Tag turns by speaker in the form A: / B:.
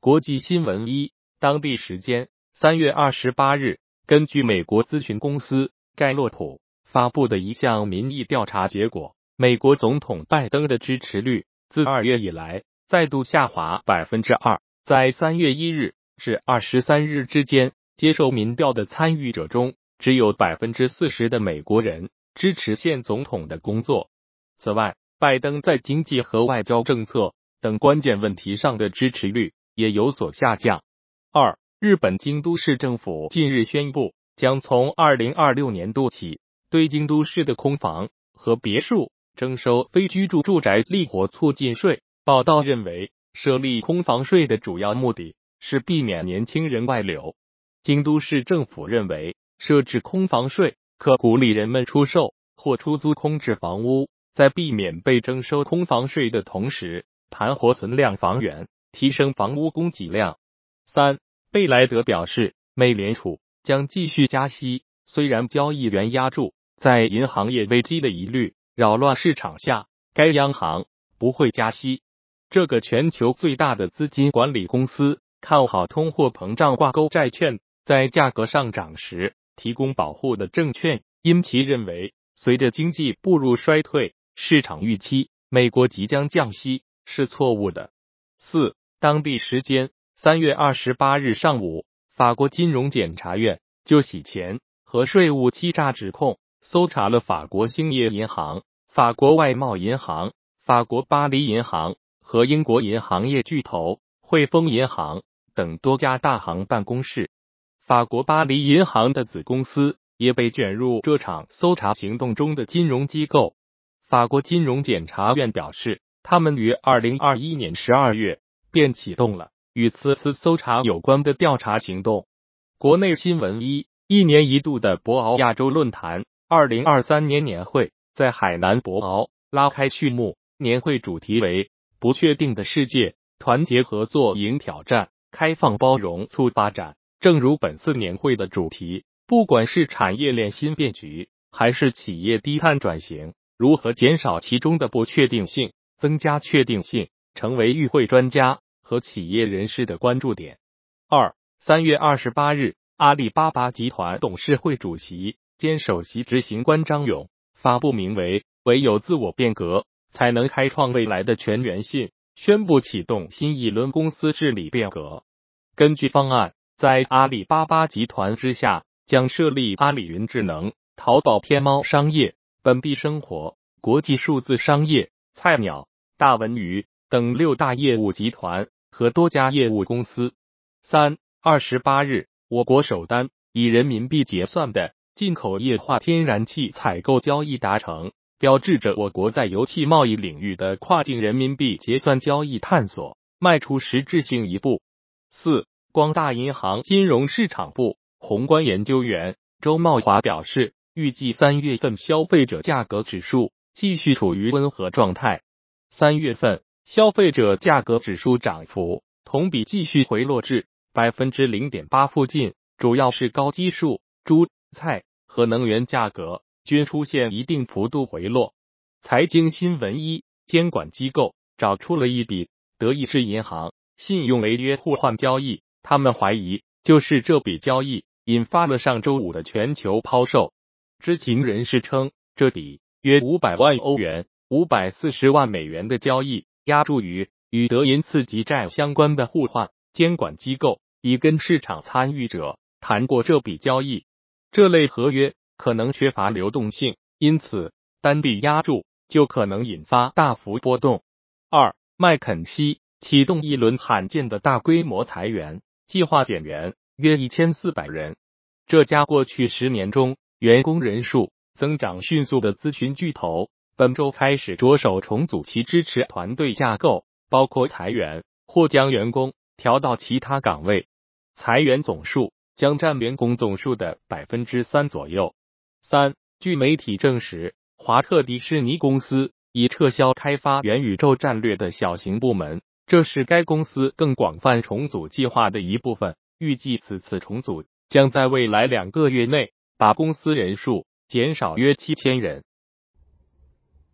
A: 国际新闻一，当地时间三月二十八日，根据美国咨询公司盖洛普发布的一项民意调查结果，美国总统拜登的支持率自二月以来再度下滑百分之二。在三月一日至二十三日之间，接受民调的参与者中，只有百分之四十的美国人支持现总统的工作。此外，拜登在经济和外交政策等关键问题上的支持率。也有所下降。二，日本京都市政府近日宣布，将从二零二六年度起，对京都市的空房和别墅征收非居住住宅立活促进税。报道认为，设立空房税的主要目的是避免年轻人外流。京都市政府认为，设置空房税可鼓励人们出售或出租空置房屋，在避免被征收空房税的同时，盘活存量房源。提升房屋供给量。三，贝莱德表示，美联储将继续加息。虽然交易员压住在银行业危机的疑虑扰乱市场下，该央行不会加息。这个全球最大的资金管理公司看好通货膨胀挂钩债券在价格上涨时提供保护的证券，因其认为，随着经济步入衰退，市场预期美国即将降息是错误的。四。当地时间三月二十八日上午，法国金融检察院就洗钱和税务欺诈指控搜查了法国兴业银行、法国外贸银行、法国巴黎银行和英国银行业巨头汇丰银行等多家大行办公室。法国巴黎银行的子公司也被卷入这场搜查行动中的金融机构。法国金融检察院表示，他们于二零二一年十二月。便启动了与此次搜查有关的调查行动。国内新闻一：一年一度的博鳌亚洲论坛二零二三年年会在海南博鳌拉开序幕。年会主题为“不确定的世界，团结合作迎挑战，开放包容促发展”。正如本次年会的主题，不管是产业链新变局，还是企业低碳转型，如何减少其中的不确定性，增加确定性。成为与会专家和企业人士的关注点。二三月二十八日，阿里巴巴集团董事会主席兼首席执行官张勇发布名为《唯有自我变革，才能开创未来的全员信》，宣布启动新一轮公司治理变革。根据方案，在阿里巴巴集团之下，将设立阿里云智能、淘宝天猫商业、本地生活、国际数字商业、菜鸟、大文娱。等六大业务集团和多家业务公司。三二十八日，我国首单以人民币结算的进口液化天然气采购交易达成，标志着我国在油气贸易领域的跨境人民币结算交易探索迈出实质性一步。四光大银行金融市场部宏观研究员周茂华表示，预计三月份消费者价格指数继续处于温和状态。三月份。消费者价格指数涨幅同比继续回落至百分之零点八附近，主要是高基数、猪菜和能源价格均出现一定幅度回落。财经新闻一，监管机构找出了一笔德意志银行信用违约互换交易，他们怀疑就是这笔交易引发了上周五的全球抛售。知情人士称，这笔约五百万欧元、五百四十万美元的交易。押注于与德银次级债相关的互换，监管机构已跟市场参与者谈过这笔交易。这类合约可能缺乏流动性，因此单笔押注就可能引发大幅波动。二，麦肯锡启动一轮罕见的大规模裁员计划，减员约一千四百人。这家过去十年中员工人数增长迅速的咨询巨头。本周开始着手重组其支持团队架构，包括裁员或将员工调到其他岗位。裁员总数将占员工总数的百分之三左右。三，据媒体证实，华特迪士尼公司已撤销开发元宇宙战略的小型部门，这是该公司更广泛重组计划的一部分。预计此次重组将在未来两个月内把公司人数减少约七千人。